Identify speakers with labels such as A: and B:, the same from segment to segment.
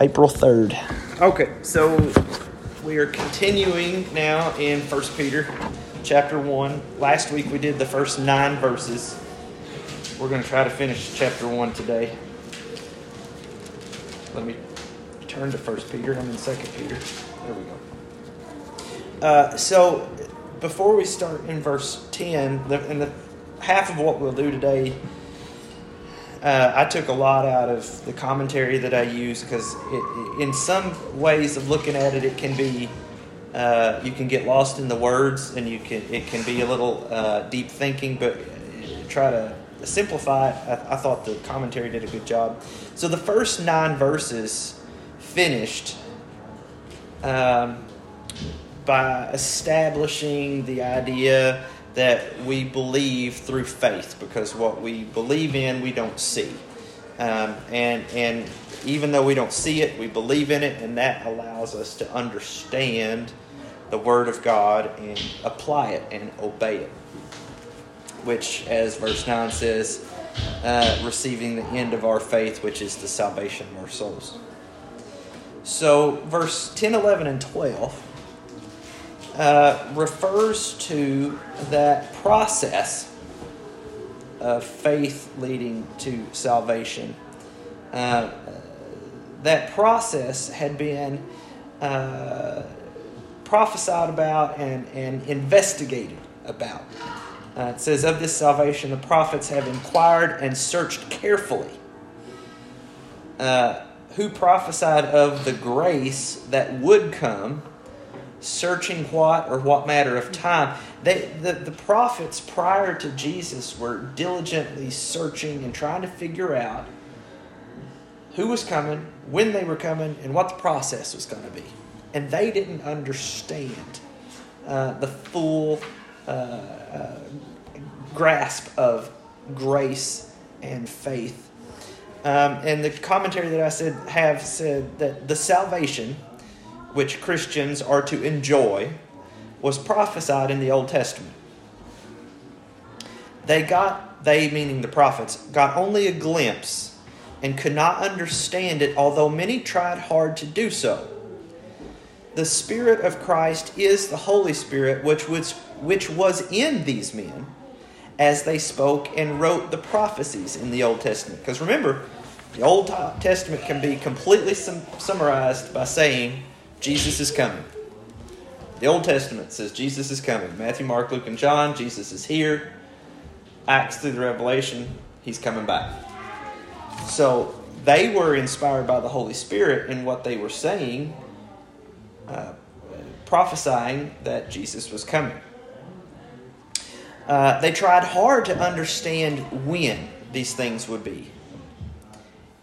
A: April 3rd. Okay, so we are continuing now in First Peter chapter 1. Last week we did the first nine verses. We're going to try to finish chapter 1 today. Let me turn to First Peter. I'm in Second Peter. There we go. Uh, so before we start in verse 10, the, and the half of what we'll do today uh, I took a lot out of the commentary that I use because in some ways of looking at it, it can be uh, you can get lost in the words and you can it can be a little uh, deep thinking, but try to simplify it. I, I, thought the commentary did a good job. So the first nine verses finished um, by establishing the idea that we believe through faith because what we believe in we don't see. Um, and and even though we don't see it we believe in it and that allows us to understand the word of god and apply it and obey it. Which as verse 9 says uh, receiving the end of our faith which is the salvation of our souls. So verse 10 11 and 12 uh, refers to that process of faith leading to salvation. Uh, that process had been uh, prophesied about and, and investigated about. Uh, it says, Of this salvation, the prophets have inquired and searched carefully. Uh, who prophesied of the grace that would come searching what or what matter of time. They, the, the prophets prior to Jesus were diligently searching and trying to figure out who was coming, when they were coming, and what the process was going to be. And they didn't understand uh, the full uh, uh, grasp of grace and faith. Um, and the commentary that I said have said that the salvation which Christians are to enjoy was prophesied in the Old Testament. They got, they meaning the prophets, got only a glimpse and could not understand it, although many tried hard to do so. The Spirit of Christ is the Holy Spirit which was, which was in these men as they spoke and wrote the prophecies in the Old Testament. Because remember, the Old Testament can be completely sum- summarized by saying, Jesus is coming. The Old Testament says Jesus is coming. Matthew, Mark, Luke, and John, Jesus is here. Acts through the Revelation, he's coming back. So they were inspired by the Holy Spirit in what they were saying, uh, prophesying that Jesus was coming. Uh, they tried hard to understand when these things would be.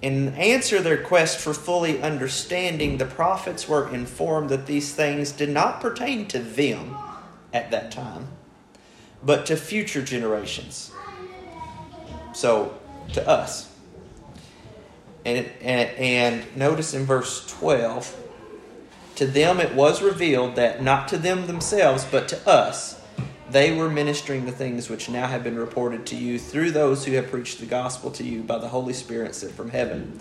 A: In answer their quest for fully understanding, the prophets were informed that these things did not pertain to them at that time, but to future generations. So, to us. And, and, and notice in verse 12, to them it was revealed that not to them themselves, but to us they were ministering the things which now have been reported to you through those who have preached the gospel to you by the Holy Spirit sent from heaven.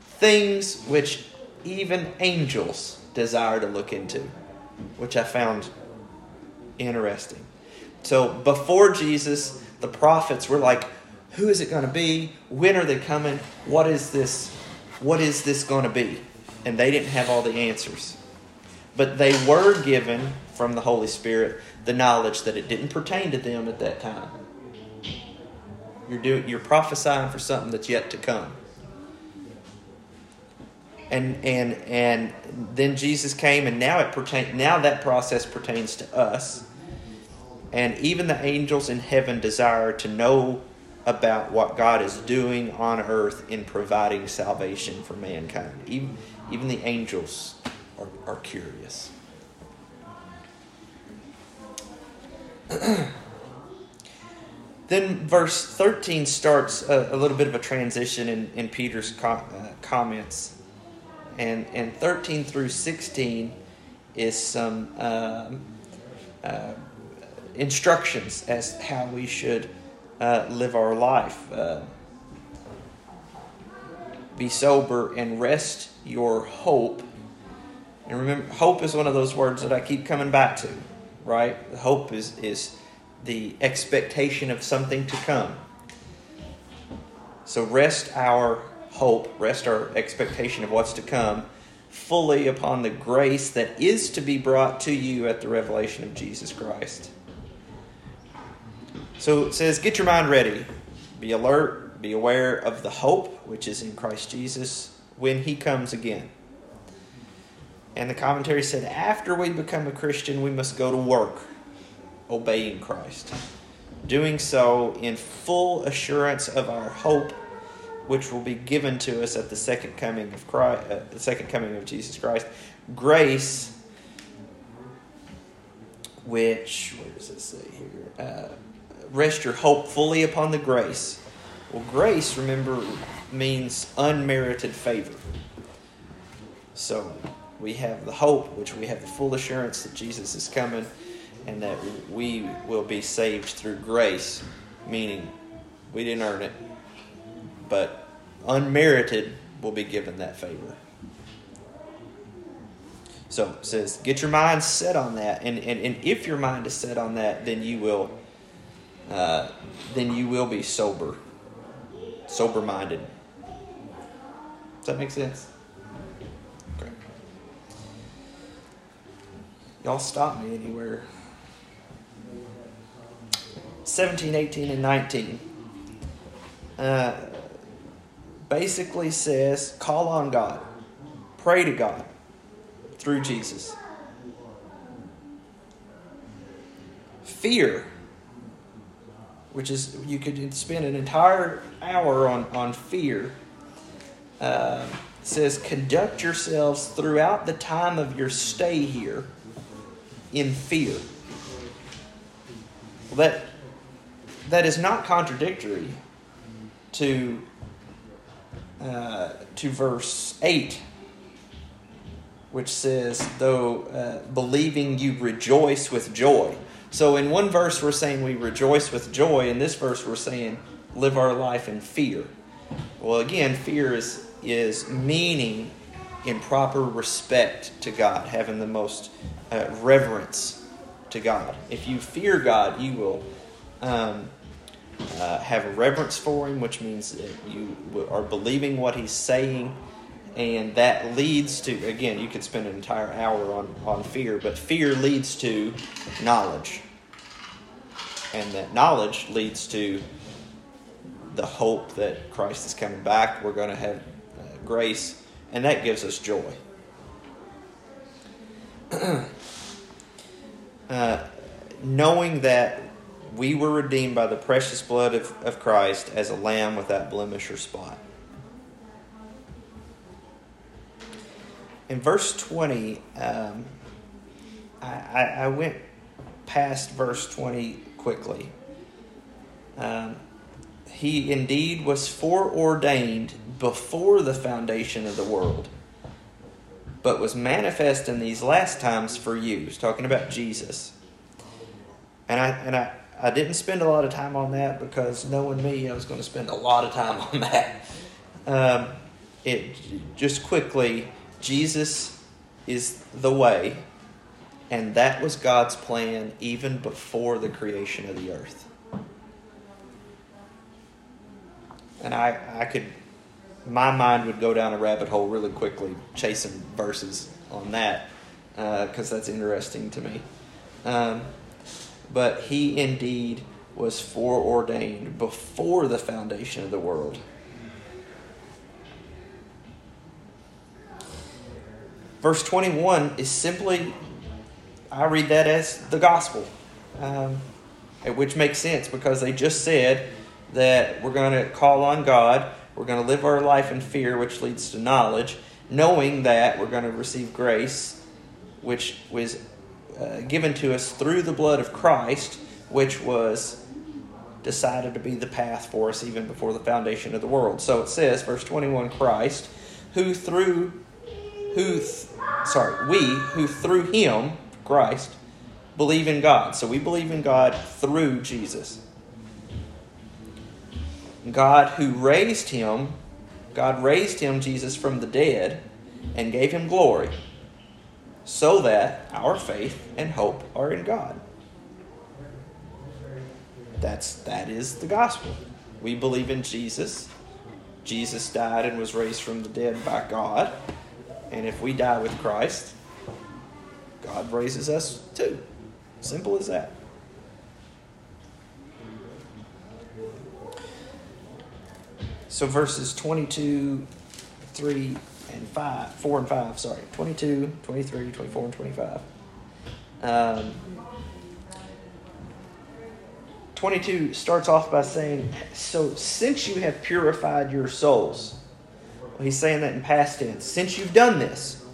A: Things which even angels desire to look into, which I found interesting. So before Jesus, the prophets were like, who is it going to be? When are they coming? What is this? What is this going to be? And they didn't have all the answers. But they were given from the Holy Spirit the knowledge that it didn't pertain to them at that time. You're, doing, you're prophesying for something that's yet to come. And, and, and then Jesus came, and now, it pertain, now that process pertains to us. And even the angels in heaven desire to know about what God is doing on earth in providing salvation for mankind. Even, even the angels are, are curious. then verse 13 starts a, a, little bit of a transition in, in Peter's uh, comments. And, and 13 through 16 is some um, uh, instructions as how we should uh, live our life. Uh, be sober, and rest your hope. And remember, hope is one of those words that I keep coming back to, right? Hope is, is the expectation of something to come. So rest our hope, rest our expectation of what's to come fully upon the grace that is to be brought to you at the revelation of Jesus Christ. So it says, Get your mind ready. Be alert. Be aware of the hope which is in Christ Jesus when he comes again. And the commentary said, After we become a Christian, we must go to work obeying Christ. Doing so in full assurance of our hope which will be given to us at the second coming of Christ, uh, the second coming of Jesus Christ. Grace, which where does it say here? Uh, rest your hope fully upon the grace. Well, grace, remember, means unmerited favor. So we have the hope, which we have the full assurance that Jesus is coming, and that we will be saved through grace, meaning we didn't earn it but unmerited will be given that favor. So it says, get your mind set on that, and, and, and if your mind is set on that, then you will uh, then you will be sober, sober minded. Does that make sense? Y'all stop me anywhere. 17, 18, and 19. Uh, basically says call on God, pray to God through Jesus. Fear, which is, you could spend an entire hour on, on fear, uh, says conduct yourselves throughout the time of your stay here in fear. Well, that, that is not contradictory to uh, to verse 8, which says, Though uh, believing you rejoice with joy. So in one verse, we're saying we rejoice with joy. In this verse, we're saying live our life in fear. Well, again, fear is, is meaning in proper respect to God, having the most uh, reverence to God. If you fear God, you will um, uh, have a reverence for him, which means that you are believing what he's saying, and that leads to again, you could spend an entire hour on, on fear, but fear leads to knowledge, and that knowledge leads to the hope that Christ is coming back. We're going to have uh, grace, and that gives us joy. uh, knowing that we were redeemed by the precious blood of, of Christ as a lamb without blemish or spot. In verse 20, um, I, I, went past verse 20 quickly. Um, he indeed was foreordained before the foundation of the world, but was manifest in these last times for you. He's talking about Jesus. And I, and I, I didn't spend a lot of time on that because knowing me, I was going to spend a lot of time on that. Um, it just quickly, Jesus is the way, and that was God's plan even before the creation of the earth. And I, I could, my mind would go down a rabbit hole really quickly chasing verses on that because uh, that's interesting to me. Um, but he indeed was foreordained before the foundation of the world. Verse 21 is simply, I read that as the gospel, um, which makes sense because they just said that we're going to call on God, we're going to live our life in fear, which leads to knowledge, knowing that we're going to receive grace, which was uh, given to us through the blood of Christ, which was decided to be the path for us even before the foundation of the world. So it says, verse 21 Christ, who through, who, th- sorry, we who through him, Christ, believe in God. So we believe in God through Jesus. God who raised him God raised him, Jesus, from the dead and gave him glory, so that our faith and hope are in God. That's that is the gospel. We believe in Jesus. Jesus died and was raised from the dead by God. And if we die with Christ, God raises us too. Simple as that. So verses 22, 3, and 5, 4 and 5, sorry. 22, 23, 24, and 25. Um, 22 starts off by saying, So since you have purified your souls, well, he's saying that in past tense, since you've done this.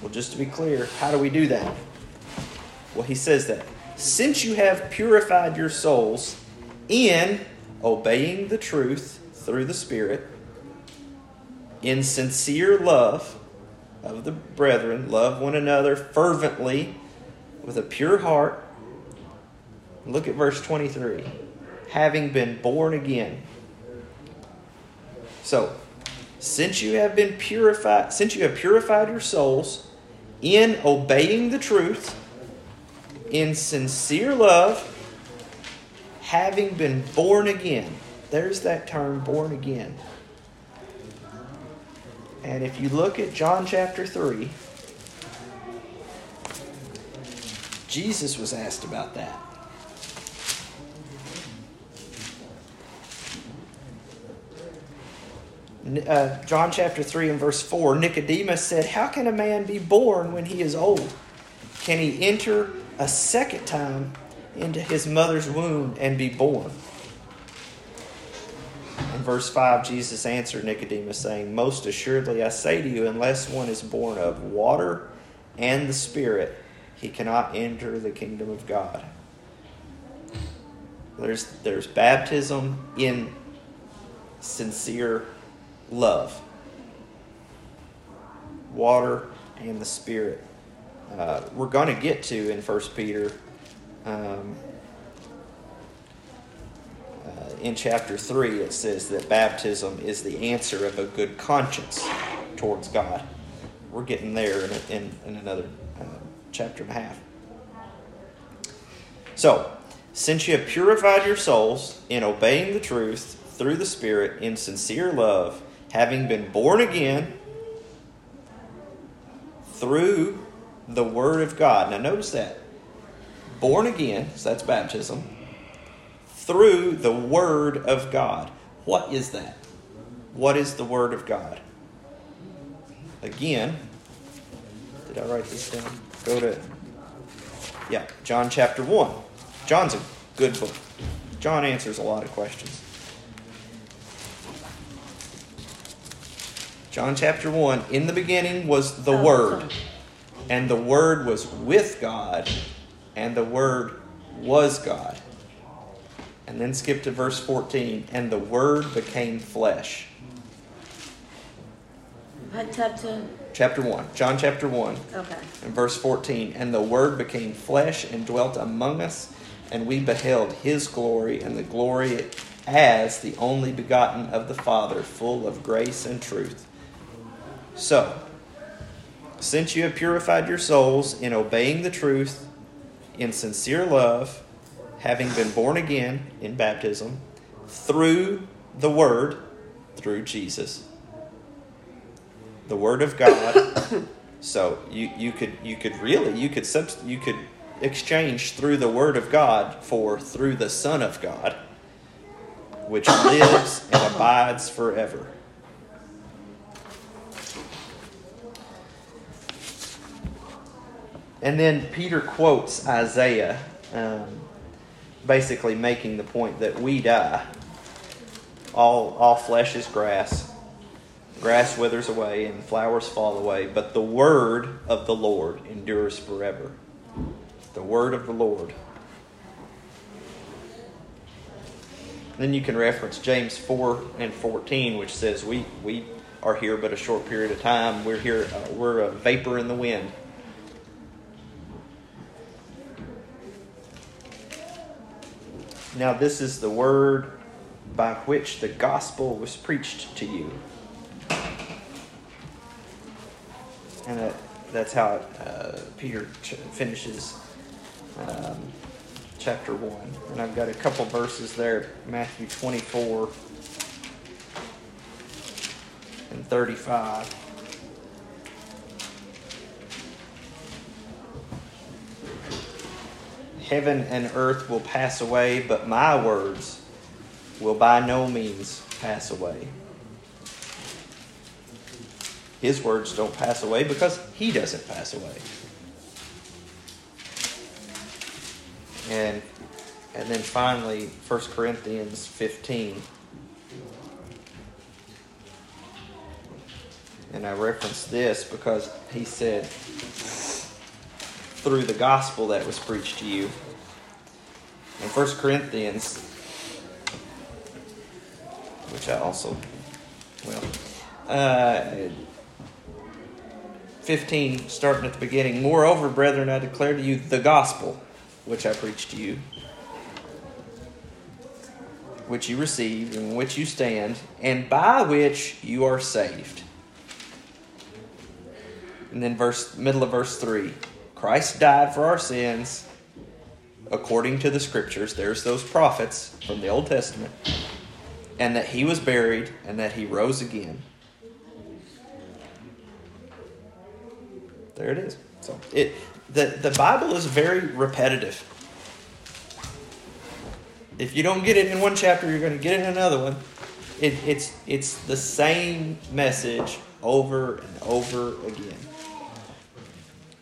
A: Well, just to be clear, how do we do that? Well, he says that since you have purified your souls in obeying the truth through the Spirit, in sincere love of the brethren, love one another fervently with a pure heart. Look at verse 23. Having been born again. So, since you have been purified, since you have purified your souls in obeying the truth, in sincere love, having been born again. There's that term, born again. And if you look at John chapter 3, Jesus was asked about that. Uh, John chapter 3 and verse 4 Nicodemus said, How can a man be born when he is old? Can he enter a second time into his mother's womb and be born? Verse 5, Jesus answered Nicodemus, saying, Most assuredly I say to you, unless one is born of water and the Spirit, he cannot enter the kingdom of God. There's, there's baptism in sincere love, water and the Spirit. Uh, we're going to get to in First Peter. Um, in chapter 3, it says that baptism is the answer of a good conscience towards God. We're getting there in, in, in another uh, chapter and a half. So, since you have purified your souls in obeying the truth through the Spirit in sincere love, having been born again through the Word of God. Now, notice that. Born again, so that's baptism, through the Word of God. What is that? What is the Word of God? Again, did I write this down? Go to, yeah, John chapter 1. John's a good book. John answers a lot of questions. John chapter 1 In the beginning was the
B: Oh,
A: Word, and the Word was with God, and the Word was God. And then skip to verse 14 And the Word became flesh.
B: What chapter?
A: Chapter 1, John chapter 1,
B: Okay.
A: and verse 14 And the Word became flesh and dwelt among us, and we beheld his glory, and the glory as the only begotten of the Father, full of grace and truth. So, since you have purified your souls in obeying the truth, in sincere love, having been born again in baptism, through the Word, through Jesus, the Word of God. so you, you could you could really you could subst- you could exchange through the Word of God for through the Son of God, which lives and abides forever. And then Peter quotes Isaiah, um, basically making the point that we die. All, all flesh is grass. Grass withers away and flowers fall away, but the word of the Lord endures forever. The word of the Lord. Then you can reference James 4 and 14, which says, We, we are here but a short period of time. We're here, uh, we're a vapor in the wind. Now, this is the word by which the gospel was preached to you. And that, that's how uh, Peter ch- finishes um, chapter 1. And I've got a couple verses there Matthew 24 and 35. Heaven and earth will pass away, but my words will by no means pass away. His words don't pass away because he doesn't pass away. And and then finally 1 Corinthians 15 And I reference this because he said through the gospel that was preached to you. In 1 Corinthians which I also well uh, 15, starting at the beginning. Moreover, brethren, I declare to you the gospel which I preached to you, which you received, in which you stand, and by which you are saved. And then verse middle of verse 3. Christ died for our sins according to the scriptures. There's those prophets from the Old Testament. And that he was buried and that he rose again There it is. So it the the Bible is very repetitive. If you don't get it in one chapter, you're going to get it in another one. It, it's it's the same message over and over again.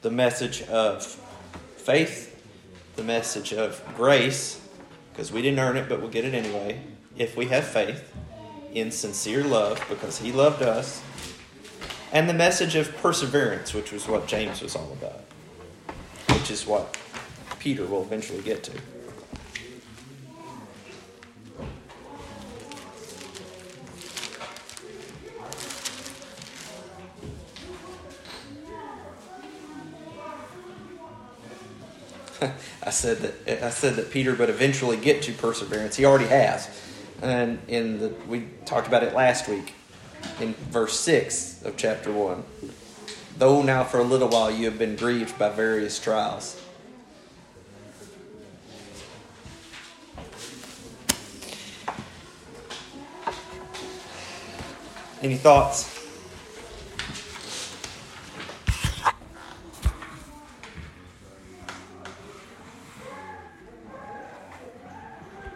A: The message of faith, the message of grace, because we didn't earn it, but we'll get it anyway. If we have faith, in sincere love, because He loved us, and the message of perseverance, which was what James was all about, which is what Peter will eventually get to. I said that I said that Peter would eventually get to perseverance. He already has, and in the we talked about it last week in verse 6 of chapter 1. Though now for a little while you have been grieved by various trials. Any thoughts?